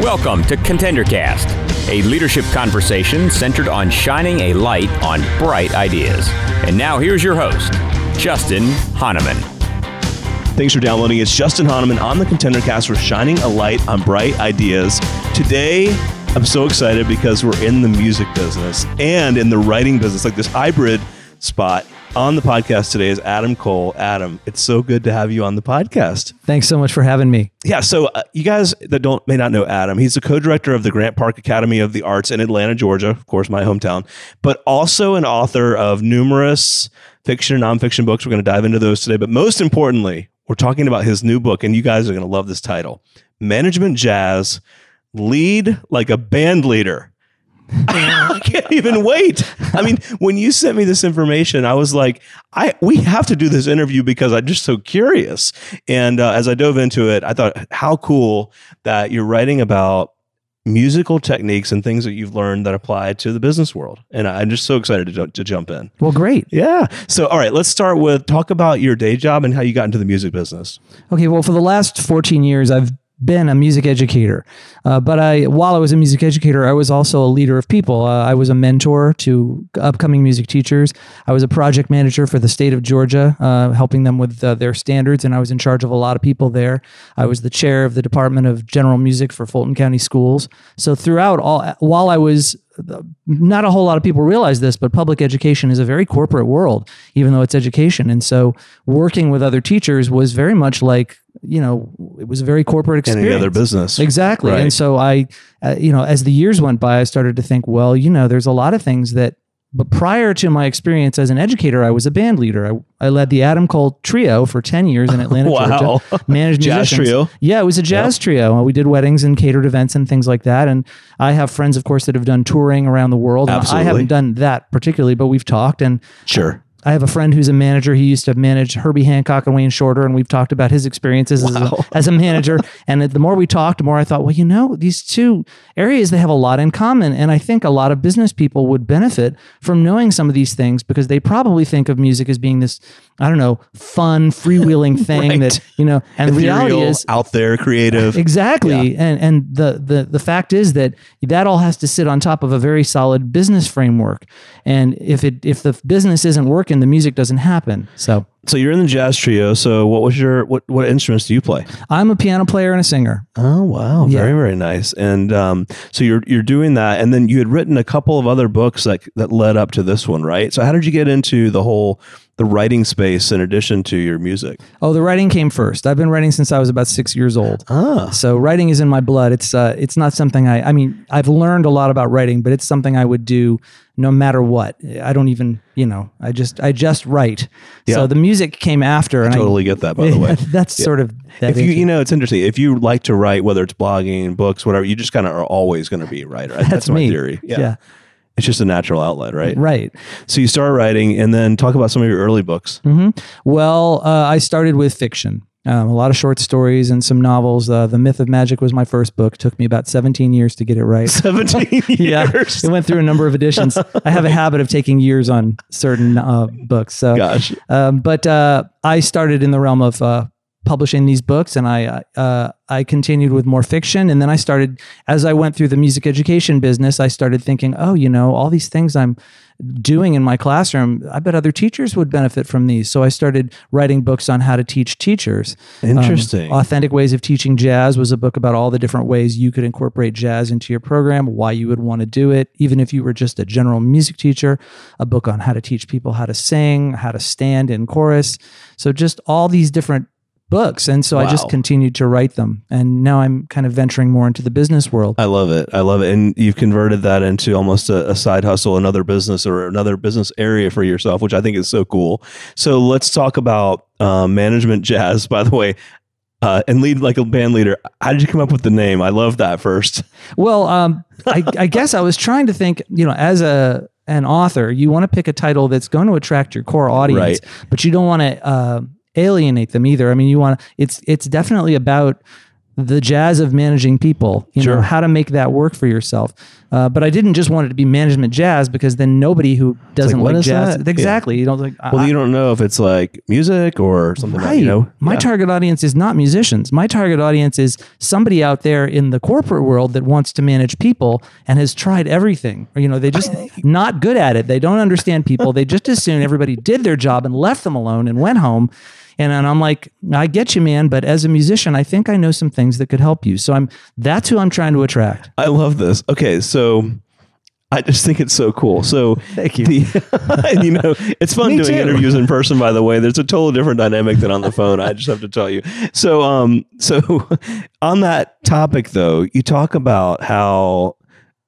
Welcome to ContenderCast, a leadership conversation centered on shining a light on bright ideas. And now here's your host, Justin Hahnemann. Thanks for downloading. It's Justin Hahnemann on the ContenderCast. We're shining a light on bright ideas. Today, I'm so excited because we're in the music business and in the writing business, like this hybrid spot. On the podcast today is Adam Cole. Adam, it's so good to have you on the podcast. Thanks so much for having me. Yeah, so uh, you guys that don't may not know Adam, he's the co-director of the Grant Park Academy of the Arts in Atlanta, Georgia, of course, my hometown, but also an author of numerous fiction and nonfiction books. We're going to dive into those today, but most importantly, we're talking about his new book, and you guys are going to love this title: Management Jazz. Lead like a band leader. I can't even wait. I mean, when you sent me this information, I was like, I we have to do this interview because I'm just so curious. And uh, as I dove into it, I thought, how cool that you're writing about musical techniques and things that you've learned that apply to the business world. And I'm just so excited to, to jump in. Well, great. Yeah. So, all right, let's start with talk about your day job and how you got into the music business. Okay. Well, for the last 14 years, I've been a music educator. Uh, but I, while I was a music educator, I was also a leader of people. Uh, I was a mentor to upcoming music teachers. I was a project manager for the state of Georgia, uh, helping them with uh, their standards, and I was in charge of a lot of people there. I was the chair of the Department of General Music for Fulton County Schools. So throughout all, while I was not a whole lot of people realize this, but public education is a very corporate world, even though it's education. And so working with other teachers was very much like, you know, it was a very corporate experience. Any other business. Exactly. Right. And so I, uh, you know, as the years went by, I started to think, well, you know, there's a lot of things that but prior to my experience as an educator, I was a band leader. I, I led the Adam Cole Trio for 10 years in Atlanta, wow. Georgia. Managed jazz musicians. trio. Yeah, it was a jazz yep. trio. We did weddings and catered events and things like that. And I have friends, of course, that have done touring around the world. Absolutely. I haven't done that particularly, but we've talked. And sure. I have a friend who's a manager. He used to manage Herbie Hancock and Wayne Shorter, and we've talked about his experiences wow. as, a, as, a, manager. and the more we talked, the more I thought, well, you know, these two areas they have a lot in common, and I think a lot of business people would benefit from knowing some of these things because they probably think of music as being this, I don't know, fun, freewheeling thing right. that you know. And the reality is out there, creative. Exactly, Yeah. and and the the the fact is that that all has to sit on top of a very solid business framework. And if it if the business isn't working, the music doesn't happen. So So you're in the jazz trio. So what was your what what instruments do you play? I'm a piano player and a singer. Oh wow, Yeah. very very nice. And um, so you're you're doing that, and then you had written a couple of other books that that led up to this one, right? So how did you get into the whole the writing space in addition to your music? Oh, the writing came first. I've been writing since I was about six years old. Ah, So writing is in my blood. It's uh, it's not something I. I mean, I've learned a lot about writing, but it's something I would do no matter what. I don't even, you know, I just I just write. Yeah. So the music came after, and totally get that. By the way, that's sort of that if you you know it's interesting if you like to write whether it's blogging books whatever you just kind of are always going to be a writer that's, That's my theory yeah. Yeah. it's just a natural outlet right right. so you start writing and then talk about some of your early books hmm Well, uh, I started with fiction. Um, a lot of short stories and some novels. Uh, the Myth of Magic was my first book. Took me about 17 years to get it right. 17 yeah, years it went through a number of editions. I have a habit of taking years on certain uh, books. So, gosh um, but uh, I started in the realm of uh, publishing these books, and I uh, I continued with more fiction, and then I started as I went through the music education business. I started thinking, oh, you know, all these things I'm doing in my classroom, I bet other teachers would benefit from these. So I started writing books on how to teach teachers. Um, Interesting. Authentic Ways of Teaching Jazz was a book about all the different ways you could incorporate jazz into your program, why you would want to do it, even if you were just a general music teacher. A book on how to teach people how to sing, how to stand in chorus. So just all these different books. And so I just continued to write them. And now I'm kind of venturing more into the business world. I love it. I love it. And you've converted that into almost a, a side hustle, another business or another business area for yourself, which I think is so cool. So let's talk about um, management jazz, by the way, uh, and lead like a band leader. How did you come up with the name? I love that first. Well, um, I, I guess I was trying to think, you know, as a an author, you want to pick a title that's going to attract your core audience, but you don't want to uh, alienate them either. I mean, you want to. It's it's definitely about the jazz of managing people, you Sure. know, how to make that work for yourself. Uh, but I didn't just want it to be management jazz because then nobody who doesn't what like, jazz, that? exactly, you don't like. Well, I- you don't know if it's like music or something Right. like, you know. My Yeah. target audience is not musicians. My target audience is somebody out there in the corporate world that wants to manage people and has tried everything. Or, you know, they just not good at it. They don't understand people. They just assume everybody did their job and left them alone and went home. And, and I'm like, I get you, man, but as a musician, I think I know some things that could help you. So I'm that's who I'm trying to attract. I love this. Okay, so I just think it's so cool. So Thank you. The, you know, it's fun doing too. interviews in person. By the way, there's a total different dynamic than on the phone. I just have to tell you. So, um, so on that topic though, you talk about how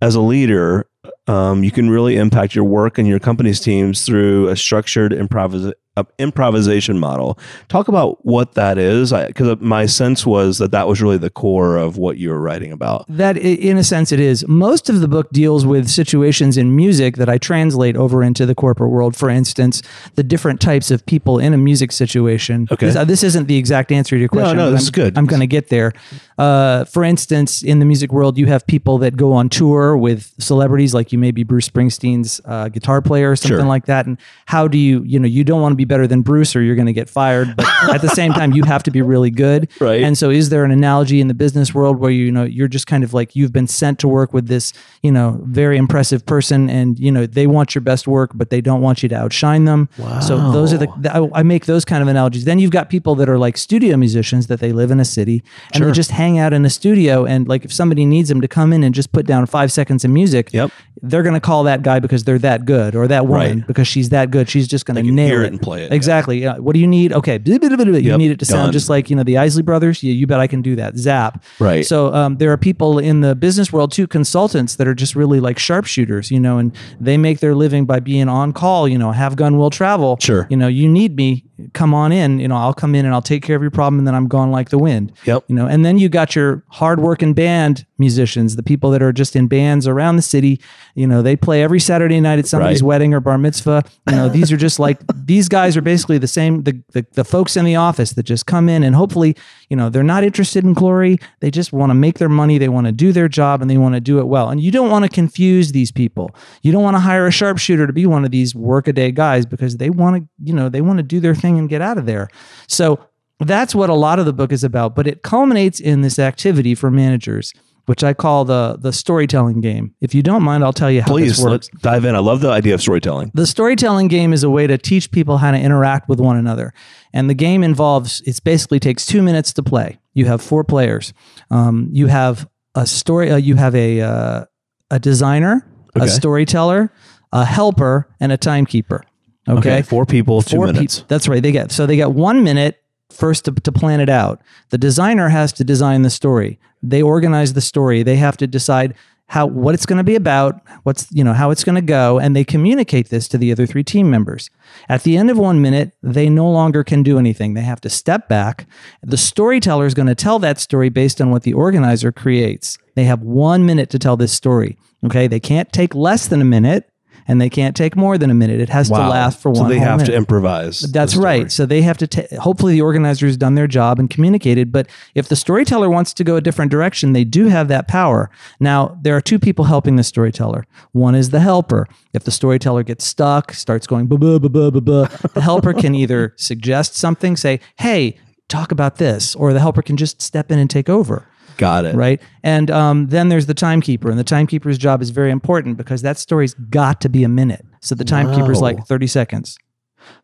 as a leader, um, you can really impact your work and your company's teams through a structured improvisa- uh, improvisation model. Talk about what that is, because my sense was that that was really the core of what you were writing about. That, in a sense, it is. Most of the book deals with situations in music that I translate over into the corporate world. For instance, the different types of people in a music situation. Okay. This, uh, this isn't the exact answer to your question. no, but this I'm, is good. I'm going to get there. Uh, for instance, in the music world, you have people that go on tour with celebrities, like you may be Bruce Springsteen's uh, guitar player or something Sure. like that. And how do you, you know, you don't want to be better than Bruce or you're going to get fired. But at the same time, you have to be really good. Right. And so is there an analogy in the business world where you know you're just kind of like you've been sent to work with this, you know, very impressive person and you know they want your best work but they don't want you to outshine them. Wow. So those are the, the I, I make those kind of analogies. Then you've got people that are like studio musicians that they live in a city and they just hang out in a studio and like if somebody needs them to come in and just put down 5 seconds of music, Yep. They're going to call that guy because they're that good or that woman Right. because she's that good. She's just going to nail hear it it and play it. Exactly. Yeah. What do you need? Okay. You Yep, need it to sound just like, you know, the Isley brothers. Yeah, you bet I can do that. Zap. Right. So um, there are people in the business world too, consultants that are just really like sharpshooters, you know, and they make their living by being on call, you know, have gun will travel. Sure. You know, you need me, come on in, you know, I'll come in and I'll take care of your problem and then I'm gone like the wind. Yep. You know, and then you got your hardworking band musicians, the people that are just in bands around the city. You know, they play every Saturday night at somebody's Right. wedding or bar mitzvah. You know, these are just like these guys are basically the same the, the the folks in the office that just come in and hopefully, you know, they're not interested in glory. They just want to make their money, they want to do their job and they want to do it well. And you don't want to confuse these people. You don't want to hire a sharpshooter to be one of these workaday guys because they want to, you know, they want to do their thing and get out of there. So that's what a lot of the book is about, but it culminates in this activity for managers, which I call the the storytelling game. If you don't mind, I'll tell you how Please this works. let's dive in. I love the idea of storytelling. The storytelling game is a way to teach people how to interact with one another. And the game involves, it basically takes two minutes to play. You have four players. Um, you have a story, uh, you have a, uh, a designer, Okay. a storyteller, a helper, and a timekeeper. Okay. Four people, two Four minutes. peop- that's right. They get so they get one minute first to, to plan it out. The designer has to design the story. They organize the story. They have to decide how what it's going to be about, what's you know how it's going to go, and they communicate this to the other three team members. At the end of one minute, they no longer can do anything. They have to step back. The storyteller is going to tell that story based on what the organizer creates. They have one minute to tell this story. Okay, they can't take less than a minute. And they can't take more than a minute. It has to last for so one. So they have minute. to improvise. That's right. So they have to. ta hopefully, the organizer has done their job and communicated. But if the storyteller wants to go a different direction, they do have that power. Now, there are two people helping the storyteller. One is the helper. If the storyteller gets stuck, starts going blah blah blah blah, blah, the helper can either suggest something, say, "Hey, talk about this," or the helper can just step in and take over Got it. right? And um, then there's the timekeeper, and the timekeeper's job is very important because that story's got to be a minute. So the timekeeper's Wow. like 30 seconds,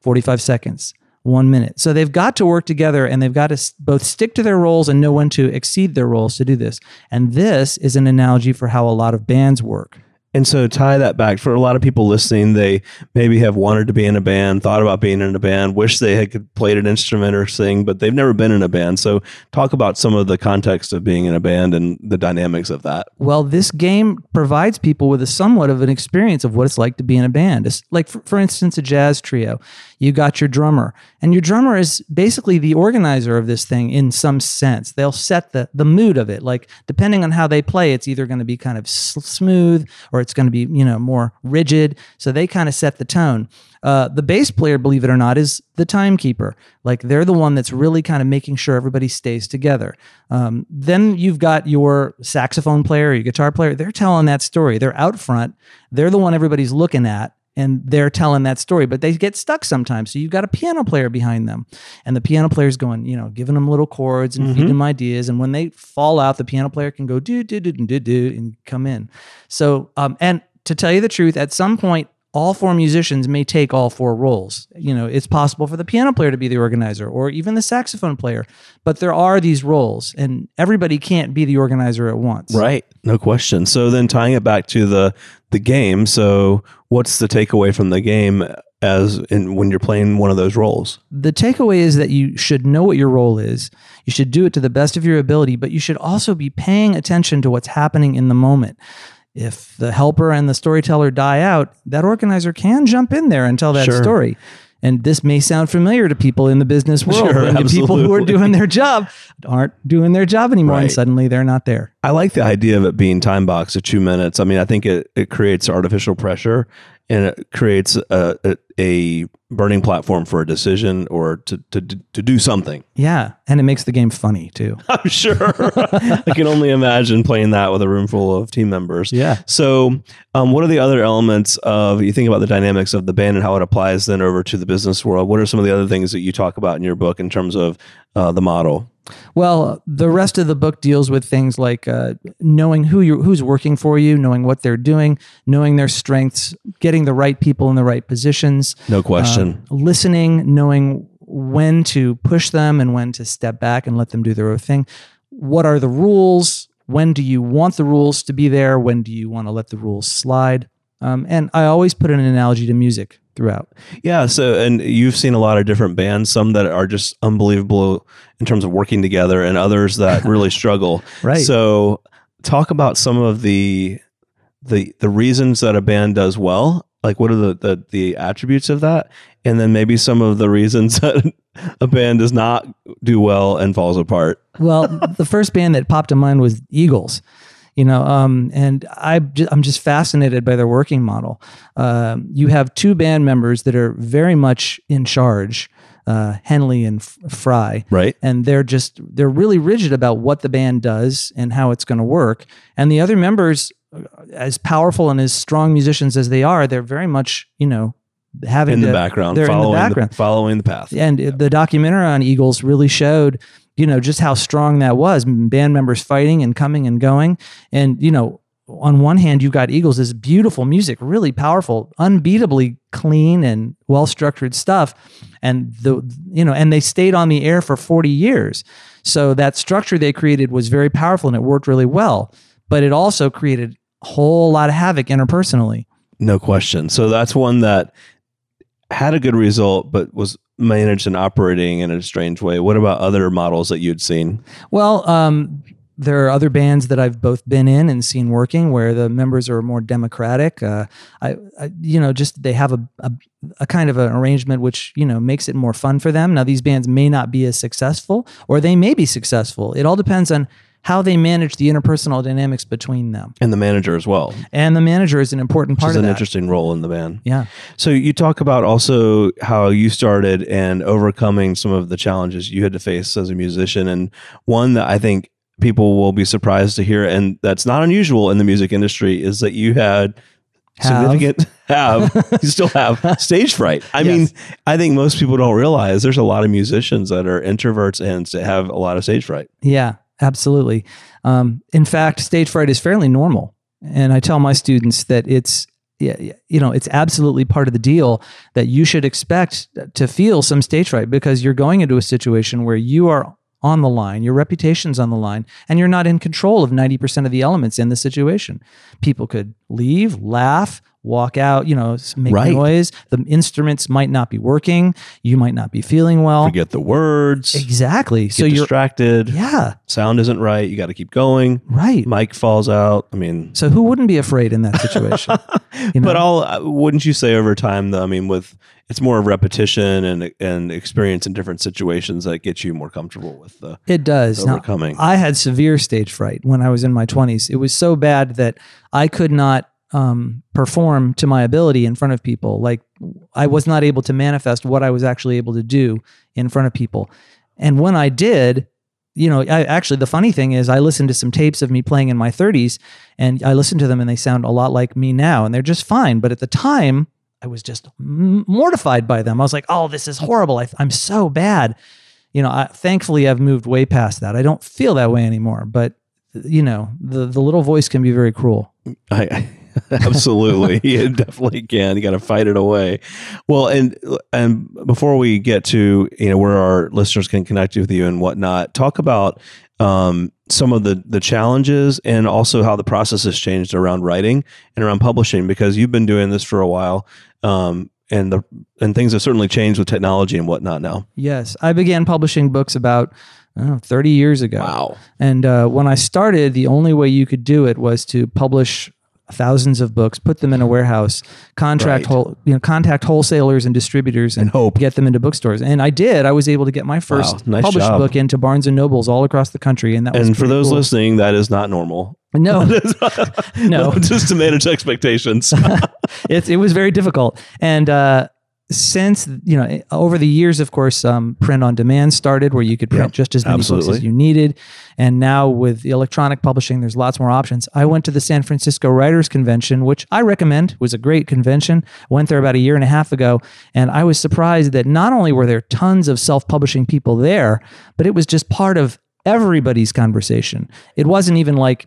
45 seconds, one minute. So they've got to work together and they've got to both stick to their roles and know when to exceed their roles to do this. And this is an analogy for how a lot of bands work. And so tie that back for a lot of people listening, they maybe have wanted to be in a band, thought about being in a band, wish they had played an instrument or sing, but they've never been in a band. So talk about some of the context of being in a band and the dynamics of that. Well, this game provides people with a somewhat of an experience of what it's like to be in a band. It's like, for, for instance, a jazz trio. You got your drummer, and your drummer is basically the organizer of this thing in some sense. They'll set the the mood of it. Like depending on how they play, it's either going to be kind of s- smooth or it's going to be you know more rigid. So they kind of set the tone. Uh, the bass player, believe it or not, is the timekeeper. Like they're the one that's really kind of making sure everybody stays together. Um, then you've got your saxophone player, your guitar player. They're telling that story. They're out front. They're the one everybody's looking at. And they're telling that story, but they get stuck sometimes. So you've got a piano player behind them, and the piano player's going, you know, giving them little chords and feeding them ideas. And when they fall out, the piano player can go do do do do do and come in. So, um, and to tell you the truth, at some point, all four musicians may take all four roles. You know, it's possible for the piano player to be the organizer or even the saxophone player, but there are these roles and everybody can't be the organizer at once. Right. No question. So then tying it back to the the game, so what's the takeaway from the game as in when you're playing one of those roles? The takeaway is that you should know what your role is. You should do it to the best of your ability, but you should also be paying attention to what's happening in the moment. If the helper and the storyteller die out, that organizer can jump in there and tell that Sure. story. And this may sound familiar to people in the business world. Sure, and the people who are doing their job aren't doing their job anymore, and suddenly they're not there. I like the idea of it being time boxed at two minutes. I mean, I think it, it creates artificial pressure and it creates a, a, a burning platform for a decision or to, to, to do something. Yeah, and it makes the game funny too. I'm sure. I can only imagine playing that with a room full of team members. Yeah. So, um, what are the other elements of you think about the dynamics of the band and how it applies then over to the business world? What are some of the other things that you talk about in your book in terms of uh, the model? Well, the rest of the book deals with things like uh, knowing who you who's working for you, knowing what they're doing, knowing their strengths, getting the right people in the right positions, No question. um, listening, knowing when to push them and when to step back and let them do their own thing. What are the rules? When do you want the rules to be there? When do you want to let the rules slide? Um, and I always put an analogy to music throughout. Yeah. So, and you've seen a lot of different bands, some that are just unbelievable in terms of working together, and others that really struggle. Right. So, talk about some of the the the reasons that a band does well. Like, what are the the, the attributes of that, and then maybe some of the reasons that a band does not do well and falls apart. Well, the first band that popped in mind was Eagles. You know, um, and I I'm just fascinated by their working model. Um, you have two band members that are very much in charge, uh, Henley and F- Frey, Right. and they're just they're really rigid about what the band does and how it's going to work. And the other members, uh, as powerful and as strong musicians as they are, they're very much you know having In the to- background, They're in the following background. following the path. and the documentary on Eagles really showed, you know, just how strong that was. Band members fighting and coming and going. And, you know, on one hand, you've got Eagles, this beautiful music, really powerful, unbeatably clean and well structured stuff. And the, you know, and they stayed on the air for 40 years. So that structure they created was very powerful and it worked really well. But it also created a whole lot of havoc interpersonally. No question. So that's one that had a good result, but was managed and operating in a strange way. What about other models that you'd seen? Well, um, there are other bands that I've both been in and seen working where the members are more democratic. Uh, I, I, you know, just they have a, a a kind of an arrangement which you know makes it more fun for them. Now, these bands may not be as successful, or they may be successful. It all depends on how they manage the interpersonal dynamics between them. And the manager as well, And the manager is an important part is of an that. interesting role in the band. yeah. So you talk about also how you started and overcoming some of the challenges you had to face as a musician, and one that I think people will be surprised to hear, and that's not unusual in the music industry, is that you had Have. significant have you still have stage fright. I mean, I think most people don't realize there's a lot of musicians that are introverts and have a lot of stage fright. Yeah, absolutely. Um, in fact, stage fright is fairly normal, and I tell my students that it's you know, it's absolutely part of the deal that you should expect to feel some stage fright because you're going into a situation where you are on the line, your reputation's on the line, and you're not in control of 90% of the elements in the situation. People could leave, laugh, walk out, you know, make Right. noise. The instruments might not be working. You might not be feeling well. Forget the words. Exactly. Get so you're, distracted. yeah, Sound isn't right. You got to keep going. right. Mic falls out. I mean, So who wouldn't be afraid in that situation? You know? but all uh, wouldn't you say over time though? I mean, with it's more of repetition and and experience in different situations that gets you more comfortable with the It does. Now, overcoming. I had severe stage fright when I was in my 20s. It was so bad that I could not um, perform to my ability in front of people. Like I was not able to manifest what I was actually able to do in front of people. And when I did, you know, I actually the funny thing is I listened to some tapes of me playing in my 30s and I listened to them and they sound a lot like me now and they're just fine, but at the time I was just mortified by them. I was like, "Oh, this is horrible. I, I'm so bad." You know, I, thankfully I've moved way past that. I don't feel that way anymore, but you know, the the little voice can be very cruel. I absolutely, you definitely can. You got to fight it away. Well, and and before we get to you know where our listeners can connect with you and whatnot, talk about um, some of the the challenges and also how the process has changed around writing and around publishing because you've been doing this for a while. Um, and the and things have certainly changed with technology and whatnot now. Yes, I began publishing books about know, 30 years ago. Wow. And uh, when I started, the only way you could do it was to publish thousands of books, put them in a warehouse, contract Right. whole, you know, contact wholesalers and distributors, and, And hope. get them into bookstores. And I did. I was able to get my first nice published job. book into Barnes and Nobles all across the country, and that was And for those cool. listening, that is not normal. no, No. just to manage expectations. it, it was very difficult. And uh, since you know, over the years, of course, um, print on demand started, where you could print Yep, just as many books as you needed. And now with electronic publishing, there's lots more options. I went to the San Francisco Writers Convention, which I recommend. Was a great convention. Went there about a year and a half ago, and I was surprised that not only were there tons of self-publishing people there, but it was just part of everybody's conversation. It wasn't even like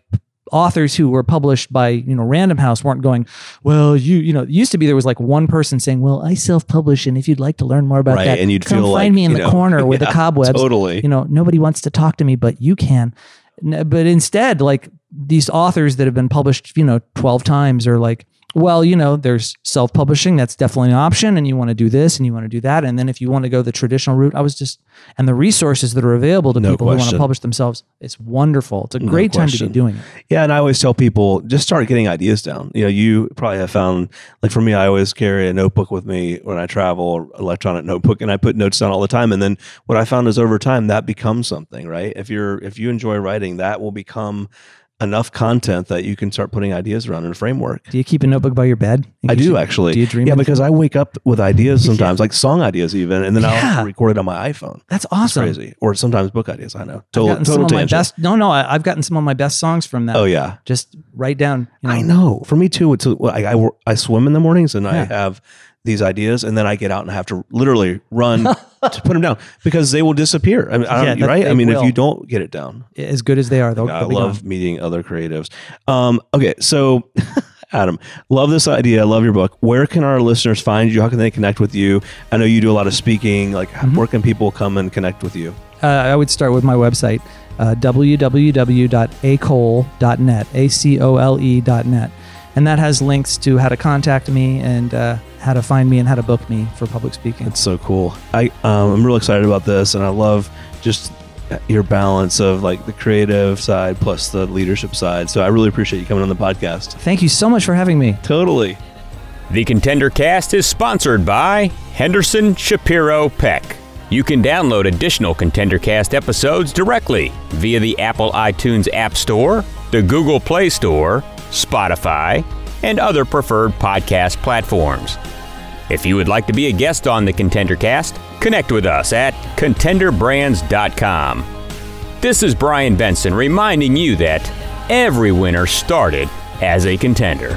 authors who were published by you know Random House weren't going, well, you you know, it used to be there was like one person saying, well, I self-publish, and if you'd like to learn more about Right, that, and you'd come find like, me in the know, corner with yeah, the cobwebs. totally. You know, nobody wants to talk to me, but you can. But instead, like these authors that have been published, you know, twelve times are like. Well, you know, there's self-publishing. That's definitely an option, and you want to do this, and you want to do that, and then if you want to go the traditional route, I was just and the resources that are available to No people who want to publish themselves, it's wonderful. It's a great time to be doing it. Yeah, and I always tell people just start getting ideas down. You know, you probably have found like for me, I always carry a notebook with me when I travel, electronic notebook, and I put notes down all the time. And then what I found is over time that becomes something, right? If you're if you enjoy writing, that will become enough content that you can start putting ideas around in a framework. Do you keep a notebook by your bed? I do you- actually. Do you dream? Yeah, because I wake up with ideas sometimes, like song ideas even, and then Yeah. I'll record it on my iPhone. that's It's awesome. crazy. Or sometimes book ideas. I know. Total, some total my tangent. best. No, no, I, I've gotten some of my best songs from that. Oh yeah. just write down. You know, I know. For me too. It's I, I I swim in the mornings and I have these ideas, and then I get out and I have to literally run to put them down because they will disappear. I mean, I Yeah, that- right? I mean, if you don't get it down, as good as they are, they'll, I they'll love gone. meeting other creatives. Um, okay, so. Adam, love this idea. I love your book. Where can our listeners find you? How can they connect with you? I know you do a lot of speaking. Like, Mm-hmm. where can people come and connect with you? Uh, I would start with my website, uh, www.acole.net, A C O L E.net. And that has links to how to contact me and uh, how to find me and how to book me for public speaking. It's so cool. I um, I'm real excited about this, and I love just your balance of like the creative side plus the leadership side. So I really appreciate you coming on the podcast. Thank you so much for having me. Totally. The Contender Cast is sponsored by Henderson Shapiro Peck. You can download additional Contender Cast episodes directly via the Apple iTunes App Store, the Google Play Store, Spotify, and other preferred podcast platforms. If you would like to be a guest on the Contender Cast, connect with us at contenderbrands.com. This is Brian Benson reminding you that every winner started as a contender.